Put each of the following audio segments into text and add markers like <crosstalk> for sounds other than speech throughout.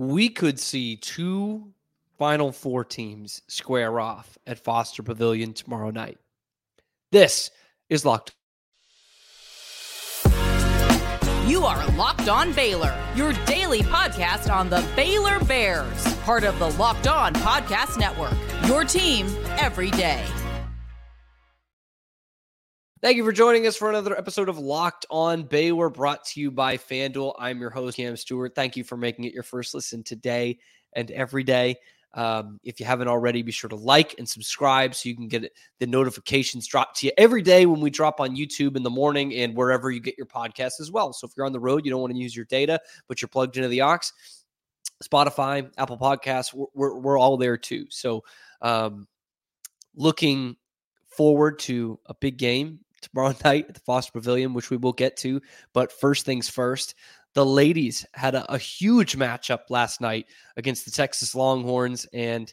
we could see two Final Four teams square off at Foster Pavilion tomorrow night. This is Locked. You are Locked On Baylor, your daily podcast on the Baylor Bears, part of the Locked On Podcast Network. Your team every day. Thank you for joining us for another episode of Locked On Baylor, brought to you by FanDuel. I'm your host, Cam Stewart. Thank you for making it your first listen today and every day. Um, if you haven't already, be sure to like and subscribe so you can get the notifications dropped to you every day when we drop on YouTube in the morning and wherever you get your podcast as well. So if you're on the road, you don't want to use your data, but you're plugged into the aux, Spotify, Apple Podcasts, we're, we're, we're all there too. So um, looking forward to a big game tomorrow <laughs> night at the Foster Pavilion, which we will get to. But first things first, the ladies had a, a huge matchup last night against the Texas Longhorns, and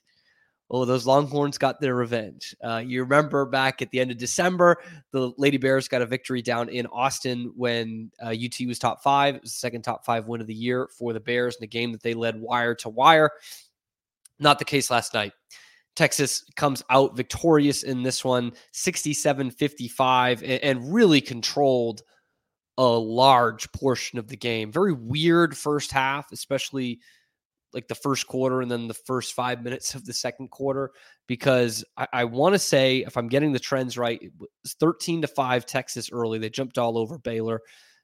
oh, those Longhorns got their revenge. Uh, you remember back at the end of December, the Lady Bears got a victory down in Austin when uh, UT was top five. It was the second top five win of the year for the Bears in a game that they led wire to wire. Not the case last night. Texas comes out victorious in this one, 67 55, and really controlled a large portion of the game. Very weird first half, especially like the first quarter and then the first five minutes of the second quarter, because I, I want to say, if I'm getting the trends right, it was 13 to 5 Texas early. They jumped all over Baylor.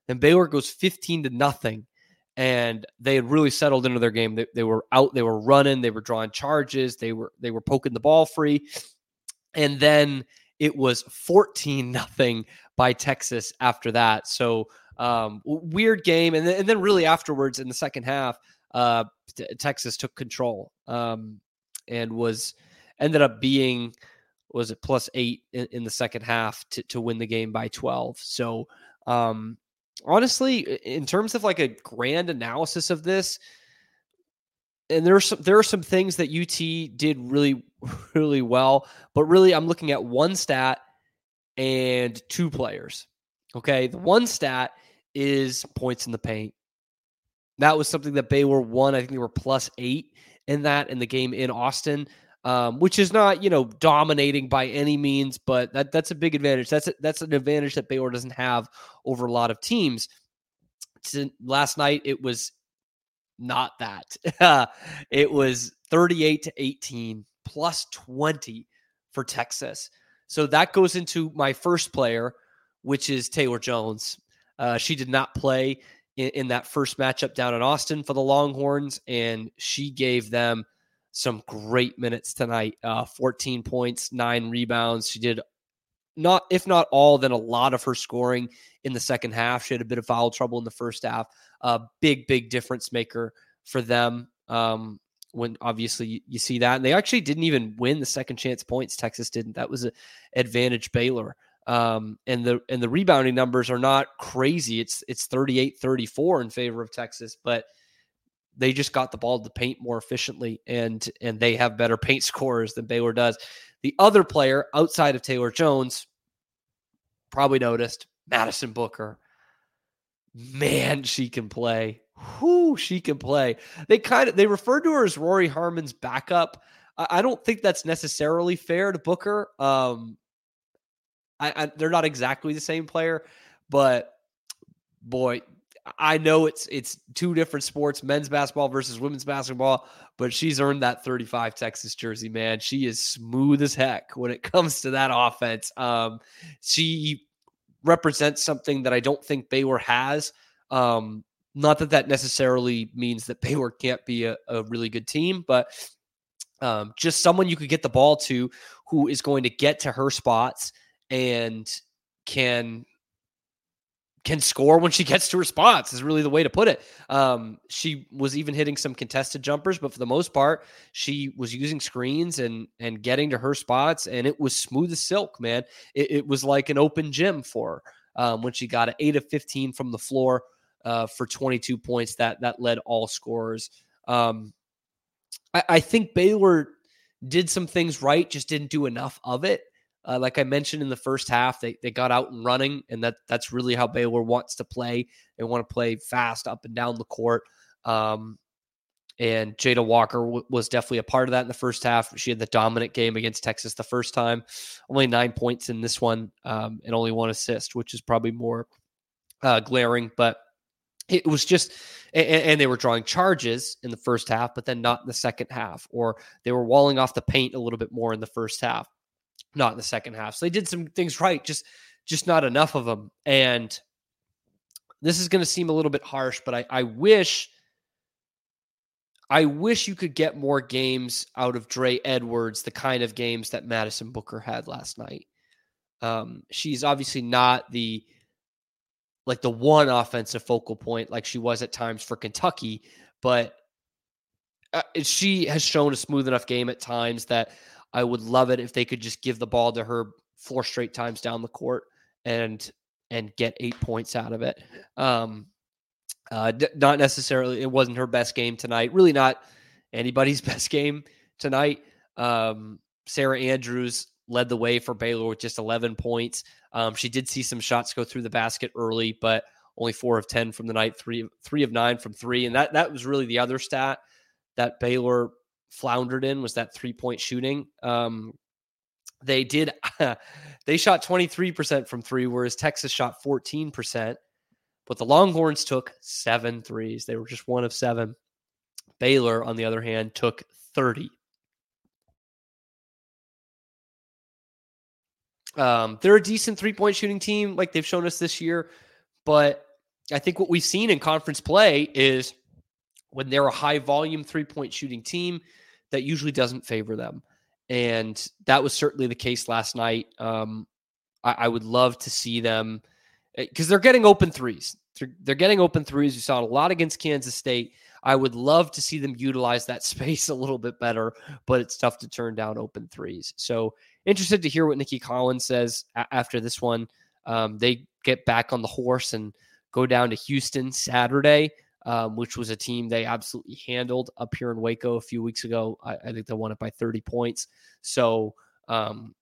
Then Baylor goes 15 to nothing and they had really settled into their game. They, they were out, they were running, they were drawing charges, they were they were poking the ball free, and then it was fourteen nothing by Texas after that. So um, weird game, and then, and then really afterwards in the second half, uh, Texas took control um, and was ended up being was it plus eight in, in the second half to to win the game by twelve. So um, honestly, in terms of like a grand analysis of this, and there's some there are some things that UT did really <laughs> really well, but really I'm looking at one stat and two players. Okay, the one stat is points in the paint. That was something that Baylor won. I think they were plus eight in that in the game in Austin um, which is not you know dominating by any means, but that that's a big advantage. That's a, that's an advantage that Baylor doesn't have over a lot of teams. Last night it was not that. <laughs> it was 38 to 18 plus 20 for Texas. So that goes into my first player, which is Taylor Jones. Uh, she did not play in, in, that first matchup down in Austin for the Longhorns, and she gave them some great minutes tonight. Uh, 14 points, nine rebounds. She did not, if not all, then a lot of her scoring in the second half. She had a bit of foul trouble in the first half. A uh, big, big difference maker for them. Um, when obviously you, you, see that, and they actually didn't even win the second chance points. Texas didn't. That was an advantage Baylor. Um, and the and the rebounding numbers are not crazy. It's it's 38-34 in favor of Texas, but they just got the ball to paint more efficiently and and they have better paint <laughs> scorers than Baylor does. The other player outside of Taylor Jones probably noticed Madison Booker. Man, she can play. Whoo, she can play. They kind of they referred to her as Rori Harmon's backup. I, I don't think that's necessarily fair to Booker. Um, I, I they're not exactly the same player, but boy, I know it's it's two different sports, men's basketball versus women's basketball, but she's earned that 35 Texas jersey, man. She is smooth as heck when it <laughs> comes to that offense. Um, she represents something that I don't think Baylor has. Um, not that that necessarily means that <laughs> Baylor can't be a, a really good team, but um, just someone you could get the ball to who is going to get to her spots and can can score when she <laughs> gets to her spots is really the way to put it. Um, she was even hitting some contested jumpers, but for the most part, she was using screens and and getting to her spots, and it was smooth as silk, man. It, it was like an open gym for her um, when she got an eight of fifteen from the floor uh, for twenty two points. That that led all scorers. Um, I, I think Baylor did some things right, just didn't do enough of it. Uh, like I mentioned in the first half, they, they got out and running, and that that's really how Baylor wants to play. They want to play fast up and down the court. Um, and Jada Walker w- was definitely a part of that in the first half. She had the dominant game against Texas the first time, only nine points in this one, um, and only one assist, which is probably more uh, glaring. But it was just, and, and, they were drawing charges in the first half, but then not in the second half, or they were walling off the paint a little bit more in the first half, not in the second half. So they did some things right, just just not enough of them. And this is going to seem a little bit harsh, but I, I wish I wish you could get more games out of Dre Edwards, the kind of games that Madison Booker had last night. Um, she's obviously not the like the one offensive focal point like she was at times for Kentucky, but uh, she has shown a smooth enough game at times that I would love it if they could just give the ball to her four straight times down the court and and get eight points out of it. Um, uh, d- not necessarily, it wasn't her best game tonight. Really, not anybody's <laughs> best game tonight. Um, Sarah Andrews led the way for Baylor with just 11 points. Um, she did see some shots go through the basket early, but only four of 10 from the night, three, three of nine from three. And that, that was really the other stat that Baylor floundered in was that three point shooting. Um, they did, <laughs> they shot 23% from three, whereas Texas shot 14%. But the Longhorns took seven threes. They were just one of seven. Baylor, on the other hand, took 30. Um, they're a decent three point shooting team, like they've shown us this year. But I think what we've seen in conference play is when they're a high volume three point shooting team, that usually doesn't favor them. And that was certainly the case last night. Um, I, I would love to see them because eh, they're getting open threes. They're, they're getting open threes. You saw a lot against Kansas State. I would love to see them utilize that <laughs> space a little bit better, but it's tough to turn down open threes. So interested to hear what Nikki Collins says a- after this one. Um, they get back on the horse and go down to Houston Saturday, um, which was a team they absolutely handled up here in Waco a few weeks ago. I, I think they won it by 30 points. So um,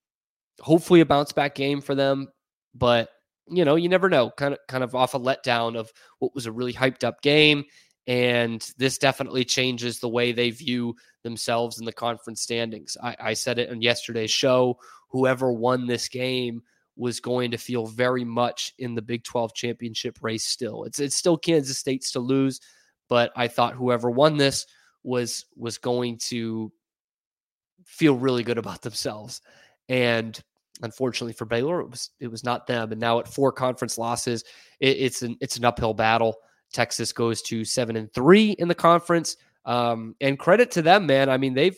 hopefully a bounce back game for them. But you know, you never know. Kind of kind of off a letdown of what was a really hyped up game. And this definitely changes the way they view themselves in the conference standings. I, I said it in yesterday's show. Whoever won this game was going to feel very much in the Big 12 championship race still. It's it's still Kansas State's to lose, but I thought whoever won this was was going to feel really good about themselves. And unfortunately for Baylor, it was it was not them. And now at four conference losses, it, it's an it's an uphill battle. Texas goes to seven and three in the conference. Um, and credit to them, man. I mean, they've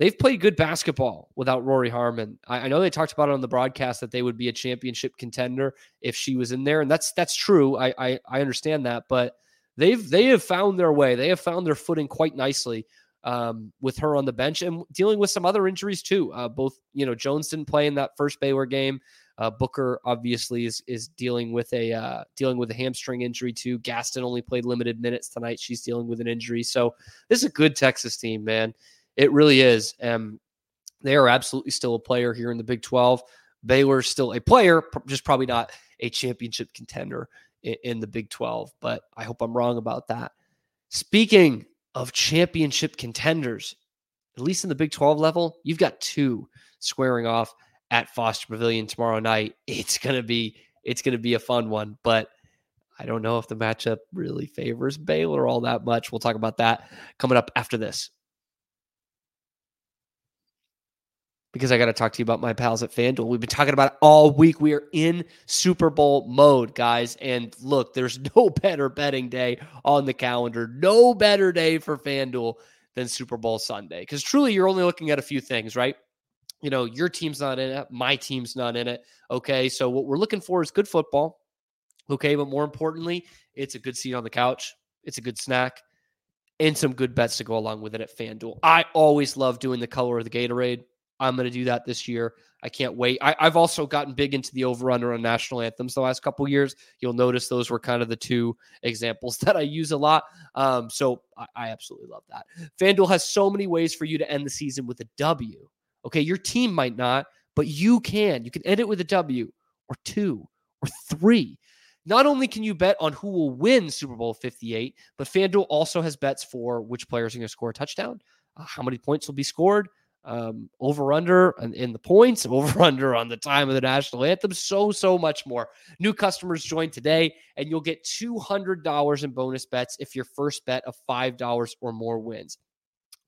they've played good basketball without Rori Harmon. I, I, know they talked about it on the broadcast that they would be a championship contender if she was in there, and that's that's true. I I, I understand that, but they've they have found their way. They have found their footing quite nicely um, with her on the bench and dealing with some other injuries too. Uh, both, you know, Jones didn't play in that first Baylor game. Uh, Booker obviously is is dealing with a uh, dealing with a hamstring injury too. Gaston only played limited minutes tonight. She's dealing with an injury. So this is a good Texas team, man. It really is. And they are absolutely still a player here in the Big 12. Baylor's still a player, just probably not a championship contender in, in the Big 12. But I hope I'm wrong about that. Speaking of championship contenders, at least in the Big 12 level, you've got two squaring off at Foster Pavilion tomorrow night. <laughs> It's gonna be it's gonna be a fun one, but I don't know if the matchup really favors Baylor all that much. We'll talk about that coming up after this. Because I got to talk to you about my pals at FanDuel. We've been talking about it all week. We are in Super Bowl mode, guys. And look, there's <laughs> no better betting day on the calendar, no better day for FanDuel than Super Bowl Sunday. Because truly, you're only looking at a few things, right? You know, your team's not in it, my team's not in it. Okay. So, what we're looking for is good football. Okay. But more importantly, it's a good seat on the couch, it's a good snack, and some good bets to go along with it at FanDuel. I always love doing the color of the Gatorade. I'm going to do that this year. I can't wait. I, have also gotten big into the over under on national anthems the last couple years. You'll notice those were kind of the two <laughs> examples that I use a lot. Um, so I, I absolutely love that. FanDuel has so many ways for you to end the season with a W. Okay, your team might not, but you can. You can end it with a W or two or three. Not only can you bet on who will win Super Bowl 58, but FanDuel also has bets for which players are going to score a touchdown, uh, how many points will be scored, um, over under in the points, <laughs> over under on the time of the national anthem, so, so much more. New customers join today, and you'll get $200 in bonus bets if your first bet of $5 or more wins.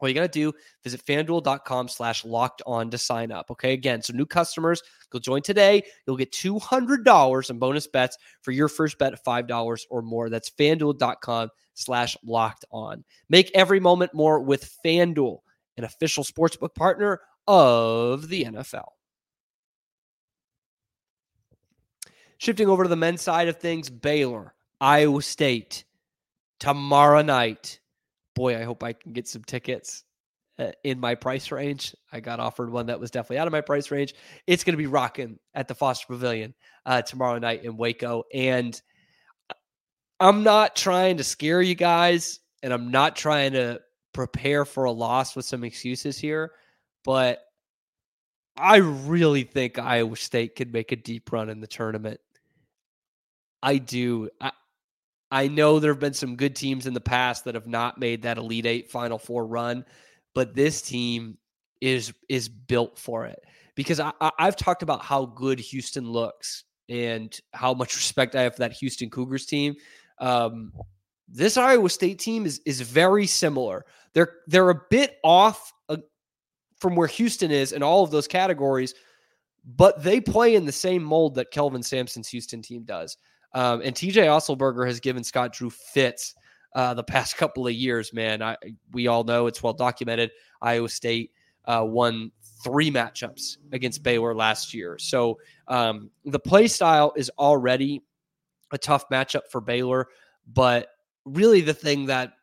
All you got to do, visit fanduel.com slash locked on to sign up. Okay. Again, so new customers, go join today. You'll get $200 in bonus bets for your first bet of $5 or more. That's fanduel.com slash locked on. Make every moment more with FanDuel an official sportsbook partner of the NFL. Shifting over to the men's side of things, Baylor, Iowa State, tomorrow night. Boy, I hope I can get some tickets uh, in my price range. I got offered one that was definitely out of my price range. It's going to be rocking at the Foster Pavilion uh, tomorrow night in Waco. And I'm not trying to scare you guys, and I'm not trying to prepare for a loss with some excuses here, but I really think Iowa State could make a deep run in the tournament. I do. I, I know there have been some good teams in the past that have not made that Elite Eight Final Four run, but this team is is built for it because I, I've talked about how good Houston looks and how much <laughs> respect I have for that Houston Cougars team. Um, this Iowa State team is is very similar. They're they're a bit off uh, from where Houston is in all of those categories, but they play in the same mold that Kelvin Sampson's Houston team does. Um, and TJ Otzelberger has given Scott Drew fits uh, the past <laughs> couple of years. Man, I, we all know it's well documented. Iowa State uh, won three matchups against Baylor last year, so um, the play style is already a tough matchup for Baylor. But really the thing that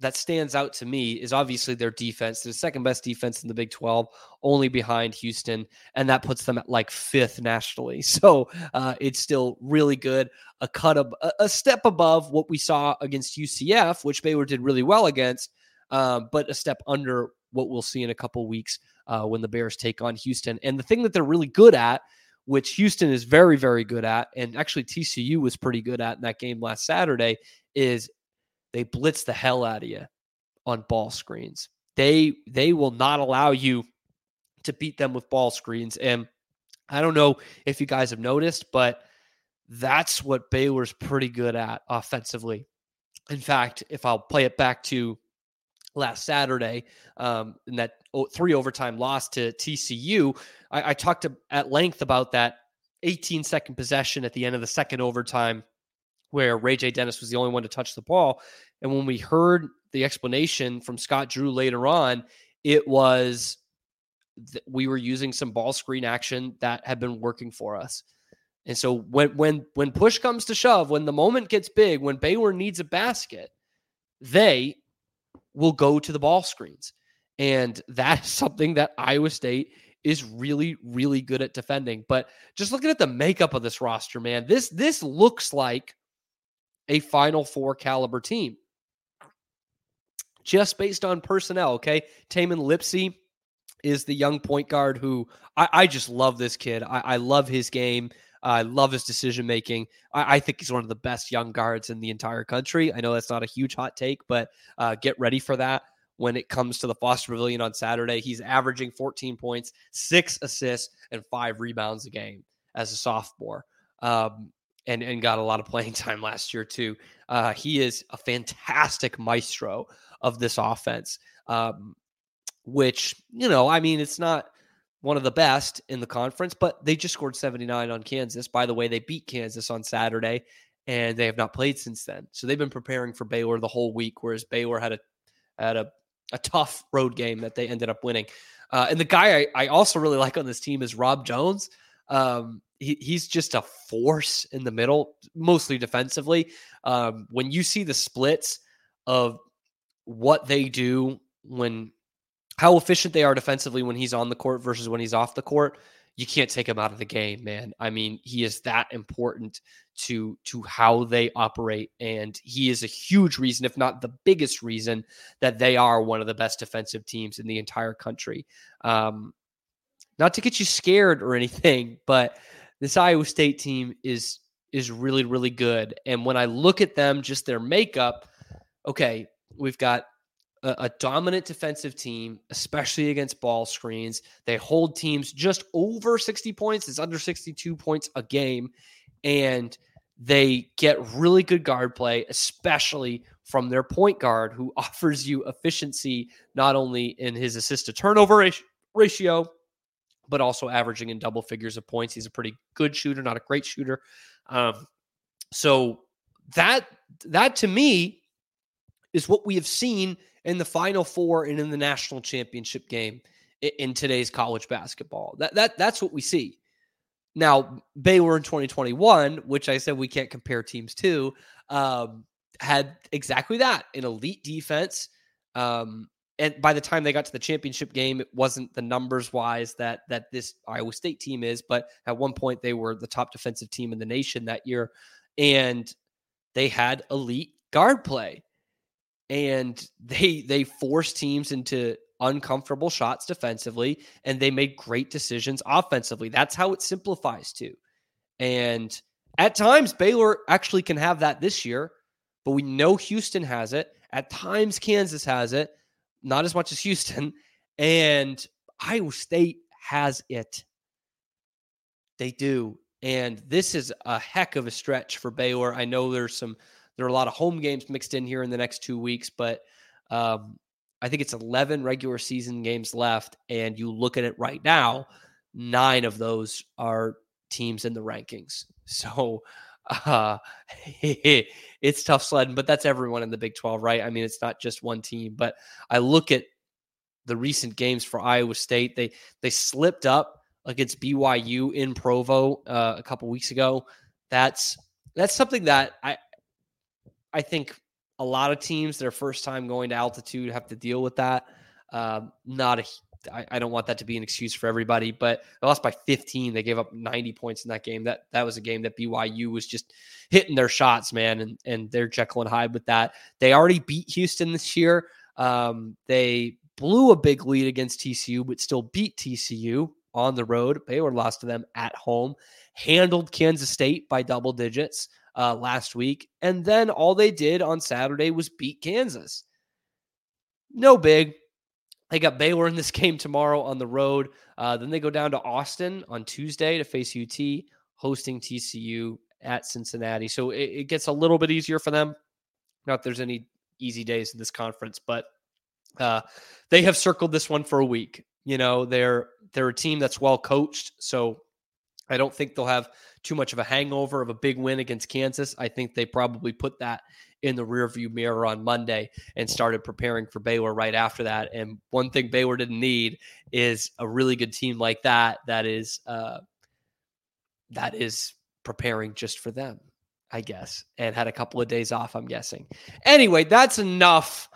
that stands out to me is obviously their defense. the second best defense in the Big 12, only behind Houston, and that puts them at like fifth nationally. <laughs> So uh, it's still really good. A cut of a step above what we saw against UCF, which Baylor did really well against, uh, but a step under what we'll see in a couple weeks uh, when the Bears take on Houston. And the thing that they're really good at which Houston is very, very good at, and actually TCU was pretty good at in that game last Saturday, is they blitz the hell out of you on ball screens. They they will not allow you to beat them with ball screens. And I don't know if you guys have noticed, but that's what Baylor's pretty good at offensively. In fact, if I'll play it back to last Saturday um, in that three overtime loss to TCU. I, I talked to, at length about that 18 second possession at the end of the second overtime where Ray J. Dennis was the only one to touch the ball. And when we heard the explanation from Scott Drew later on, it was that we were using some ball screen action that had been working for us. And so when when when push comes to shove, when the moment gets big, when Baylor needs a basket, they will go to the ball screens. And that is something that Iowa State is really, really good at defending. But just looking at the makeup of this roster, man, this this looks like a Final Four caliber team. Just based on personnel, okay? Tamin Lipsey is the young point guard who I, I just love this kid. I, I love his game. I love his decision making. I, I, think he's one of the best young guards in the entire country. I know that's not a huge hot take, but uh, get ready for that when it comes to the Foster Pavilion on Saturday. He's averaging 14 points, six assists, and five rebounds a game as a sophomore. Um, and, and got a lot of playing <laughs> time last year, too. Uh, he is a fantastic maestro of this offense, um, which, you know, I mean, it's not one of the best in the conference, but they just scored 79 on Kansas. By the way, they beat Kansas on Saturday and they have not played since then. So they've been preparing for Baylor the whole week, whereas Baylor had a had a, a tough road game that they ended up winning. Uh, and the guy I, I, also really like on this team is Rob Jones. Um, he, he's just a force in the middle, mostly defensively. Um, when you see the splits of what they do when how efficient they are defensively when he's on the court versus when he's off the court, you can't take him out of the game, man. I mean, he is that important to to how they operate and he is a huge reason if not the biggest reason that they are one of the best defensive teams in the entire country. Um not to get you scared or anything, <laughs> but this Iowa State team is is really, really good. And when I look at them, just their makeup, okay, we've got a, a, dominant defensive team, especially against ball screens. They hold teams just over 60 points, it's under 62 points a game. And they get really good guard play, especially from their point guard, who <laughs> offers you efficiency not only in his assist to turnover ratio, but also averaging in double figures of points. He's a pretty good shooter, not a great shooter. Um, so that that to me is what we have seen in the Final Four and in the national championship game in, in today's college basketball. That that that's what we see. Now Baylor in 2021, which I said we can't compare teams to, um, had exactly that an elite defense. Um, and by the time they got to the championship game, it wasn't the numbers wise that that this Iowa State team is, but at one point they were the top defensive team in the nation that year, and they had elite guard play, and they they forced teams into uncomfortable shots defensively, and they made great decisions offensively. That's how it simplifies to, and at times Baylor actually can have that this year, but we know Houston has it. At times Kansas has it not as much as Houston. And Iowa State has it. They do. And this is a heck of a stretch for Baylor. I know there's some, there are a lot of home games mixed in here in the next two weeks, but um, I think it's 11 regular season games left. And you look at it right now, nine of those are teams in the rankings. So uh, <laughs> it's tough sledding, but that's everyone in the Big 12, right? I mean, it's not just one team, but I look at the recent games for Iowa State. They they slipped up against BYU in Provo uh, a couple weeks ago. That's that's something that I I think a lot of teams their first time going to altitude have to deal with that. Um, not a I, I, don't want that to be an excuse for everybody, but they lost by 15. They gave up 90 points in that game. That that was a game that BYU was just hitting their shots, man, and and they're Jekyll and Hyde with that. They already beat Houston this year. Um, they blew a big lead against TCU, but still beat TCU on the road. Baylor lost to them at home. Handled Kansas State by double digits uh, last week, and then all they did on Saturday was beat Kansas. No big they got Baylor in this <laughs> game tomorrow on the road. Uh, then they go down to Austin on Tuesday to face UT, hosting TCU at Cincinnati. So it, it gets a little bit easier for them. Not there's any easy days in this conference, but uh, they have circled this one for a week. You know, they're they're a team that's well coached, so I don't think they'll have too much of a hangover of a big win against Kansas. I think they probably put that in the rearview mirror on Monday and started preparing for Baylor right after that. And one thing Baylor didn't need is a really good team like that that is uh, that is preparing just for them, I guess, and had a couple of days off. I'm guessing. Anyway, that's enough.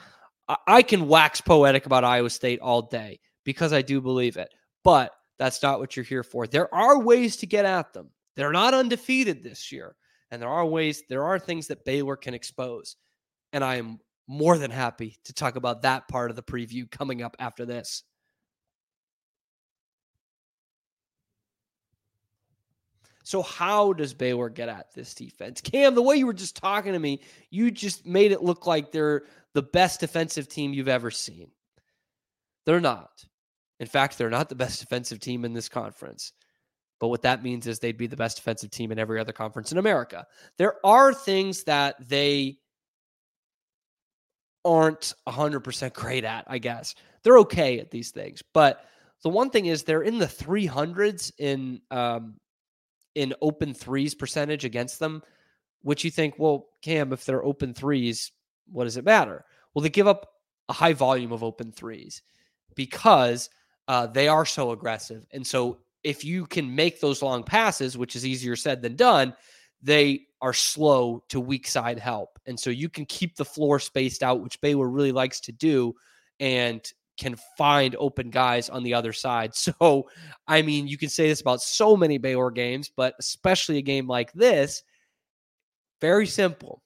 I can wax poetic about Iowa State all day because I do believe it, but that's not what you're here for. There are ways to get at them. They're not undefeated this year. And there are ways, there are things that Baylor can expose. And I am more than happy to talk about that part of the preview coming up after this. So, how does Baylor get at this defense? Cam, the way you were just talking to me, you just made it look like they're the best defensive team you've ever seen. They're not. In fact, they're not the best defensive team in this conference. But what that means is they'd be the best defensive team in every other conference in America. There are things that they aren't 100% great at, I guess. They're okay at these things. But the one thing is they're in the 300s in um, in open threes percentage against them, which you think, well, Cam, if they're open threes, what does it matter? Well, they give up a high volume of open threes because uh, they are so aggressive. And so if you can make those long passes, which is easier said than done, they are slow to weak side help. And so you can keep the floor spaced out, which Baylor really likes to do, and can find open guys on the other side. <laughs> So, I mean, you can say this about so many Baylor games, but especially a game like this, very simple.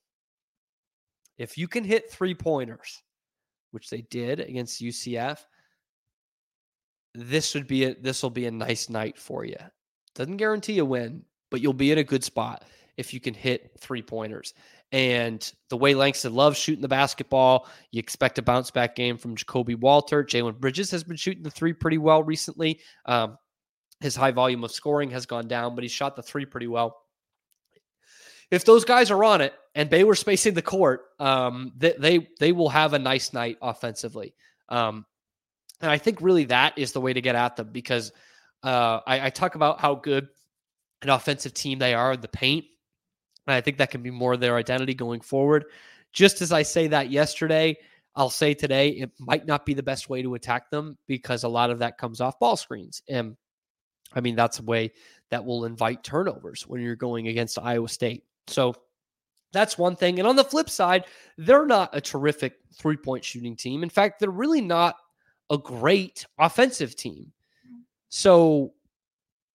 If you can hit three pointers, which they did against UCF, this would be a this will be a nice night for you. Doesn't guarantee a win, but you'll be in a good spot if you can hit three pointers. And the way Langston loves shooting the basketball, you expect a bounce back game from Ja'Kobe Walter. Jalen Bridges has been shooting the three pretty well recently. Um, his high volume of scoring has gone down, but he shot the three pretty well. If those guys are on it and Baylor's spacing the court, um, they, they they will have a nice night offensively. Um, and I think really that is the way to get at them because uh, I, I talk about how good an offensive team they are in the paint. And I think that can be more of their identity going forward. Just as I say that yesterday, I'll say today it might not be the best way to attack them because a lot of that comes off ball screens. And I mean, that's a way that will invite turnovers when you're going against Iowa State. So that's one thing. And on the flip side, they're not a terrific three point shooting team. In fact, they're really not a great offensive team. Mm. So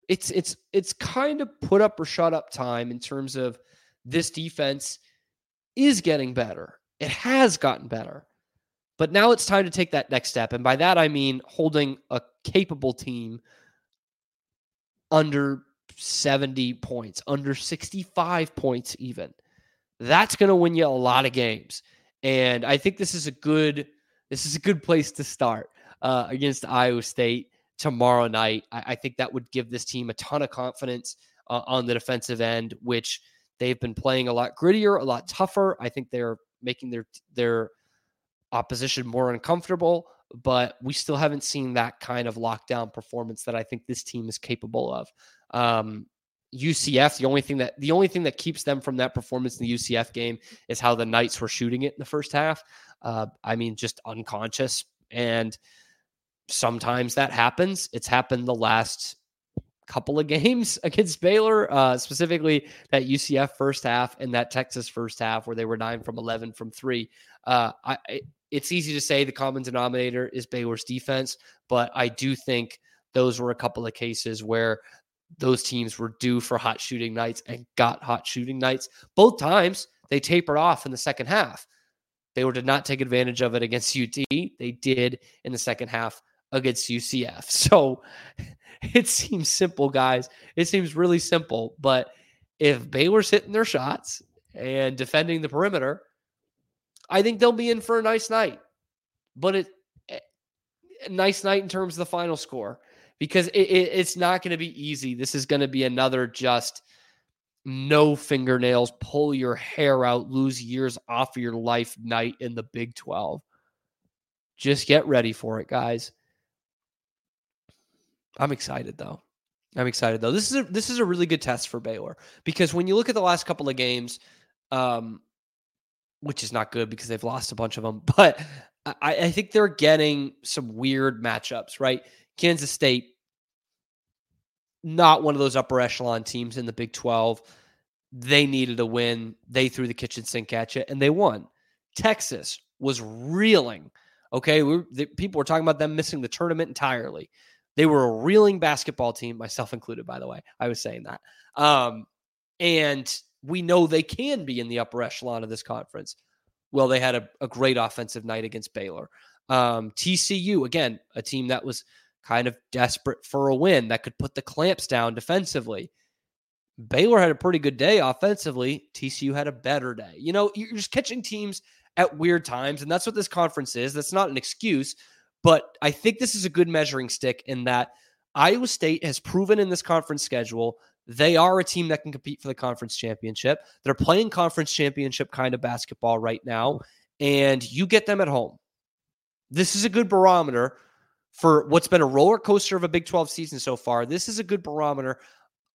it's it's it's kind of put up or shut up time in terms of this defense is getting better. It has gotten better. But now it's time to take that next step. And by that, I mean holding a capable team under 70 points, under 65 points, even. That's going to win you a lot of games. And I think this is a good this is a good place to start uh, against Iowa State tomorrow night. I, I, think that would give this team a ton of confidence uh, on the defensive end, which They've been playing a lot grittier, a lot tougher. I think they're making their their opposition more uncomfortable, but we still haven't seen that kind of lockdown performance that I think this team is capable of. Um, UCF, the only thing that the only thing that keeps them from that performance in the UCF game is how the Knights were shooting it in the first half. Uh, I mean, just unconscious, and sometimes that happens. It's happened the last couple of <laughs> games against Baylor, uh, specifically that UCF first half and that Texas first half where they were nine from 11 from three. Uh, I, it's easy to say the common denominator is Baylor's defense, but I do think those were a couple of cases where those teams were due for hot shooting nights and got hot shooting nights. Both times they tapered off in the second half. Baylor did not take advantage of it against <laughs> UT. They did in the second half against UCF. <laughs> So it seems simple, guys. It seems really simple. But if Baylor's hitting their shots and defending the perimeter, I think they'll be in for a nice night. But it eh, nice night in terms of the final score because it, it, it's not going to be easy. This is going to be another just no fingernails, pull your hair out, lose years off of your life night in the Big 12. Just get ready for it, guys. I'm excited though. I'm excited though. This is a this is a really good test for Baylor because when you look at the last couple of games, um, which is not good because they've lost a bunch of them, <laughs> but I, I think they're getting some weird matchups. Right, Kansas State, not one of those upper echelon teams in the Big Twelve. They needed a win. They threw the kitchen sink at you, and they won. Texas was reeling. Okay, we the, people were talking about them missing the tournament entirely. They were a reeling basketball team, myself included, by the way. I was saying that. Um, and we know they can be in the upper echelon of this conference. Well, they had a, a great offensive night against Baylor. Um, TCU, again, a team that was kind of desperate for a win that could put the clamps down defensively. Baylor had a pretty good day offensively. TCU had a better day. You know, you're just catching teams at weird times, and that's what this conference is. That's not an excuse, but I think this is a good measuring stick in that Iowa State has proven in this conference schedule they are a team that can compete for the conference championship. They're playing conference championship kind of basketball right now, and you get them at home. This is a good barometer for what's been a roller coaster of a Big 12 season so far. This is a good barometer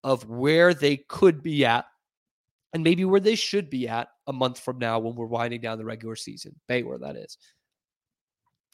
of where they could be at and maybe where they should be at a month from now when we're winding down the regular season. Baylor, that is.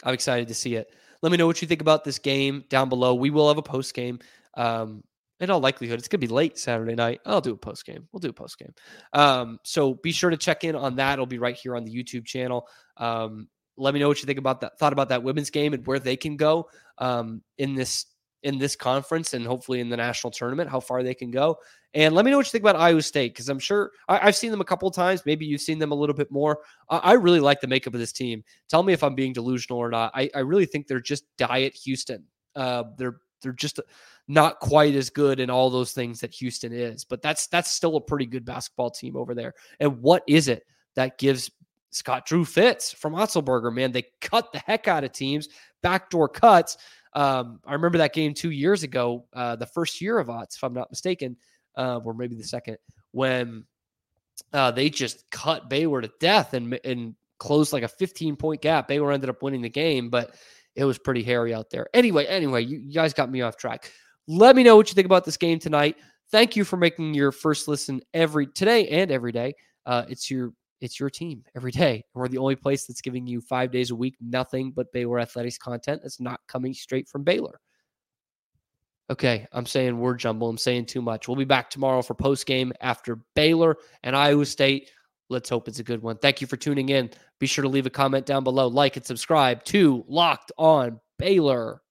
I'm excited to see it. Let me know what you think about this game down below. We will have a post game. Um, in all likelihood, it's going to be late Saturday night. I'll do a post game. We'll do a post game. Um, so be sure to check in on that. It'll be right here on the YouTube channel. Um, let me know what you think about that. Thought about that women's game and where they can go um, in this in this conference and hopefully in the national tournament, how far they can go. And let me know what you think about Iowa State because I'm sure I, have seen them a couple of times. Maybe you've seen them a little bit more. I, I, really like the makeup of this team. Tell me if I'm being delusional or not. I, I really think they're just diet Houston. Uh, they're they're just not quite as good in all those things that Houston is, but that's that's still a pretty good basketball team over there. And what is it that gives Scott Drew fits from Otzelberger? Man, they cut the heck out of teams, backdoor cuts. Um, I remember that game two years ago, uh, the first year of Otz, if I'm not mistaken, uh, or maybe the second, when uh, they just cut Baylor to death and and closed like a 15 point gap. Baylor ended up winning the game, but it was pretty hairy out there. Anyway, anyway, you, you guys got me off track. Let me know what you think about this game tonight. Thank you for making your first listen every today and every day. Uh, it's your it's your team every day. <laughs> We're the only place that's giving you five days a week, nothing but Baylor athletics content that's not coming straight from Baylor. Okay, I'm saying word jumble. I'm saying too much. We'll be back tomorrow for post game after Baylor and Iowa State. Let's hope it's a good one. Thank you for tuning in. Be sure to leave a comment down below, like and subscribe to Locked On Baylor.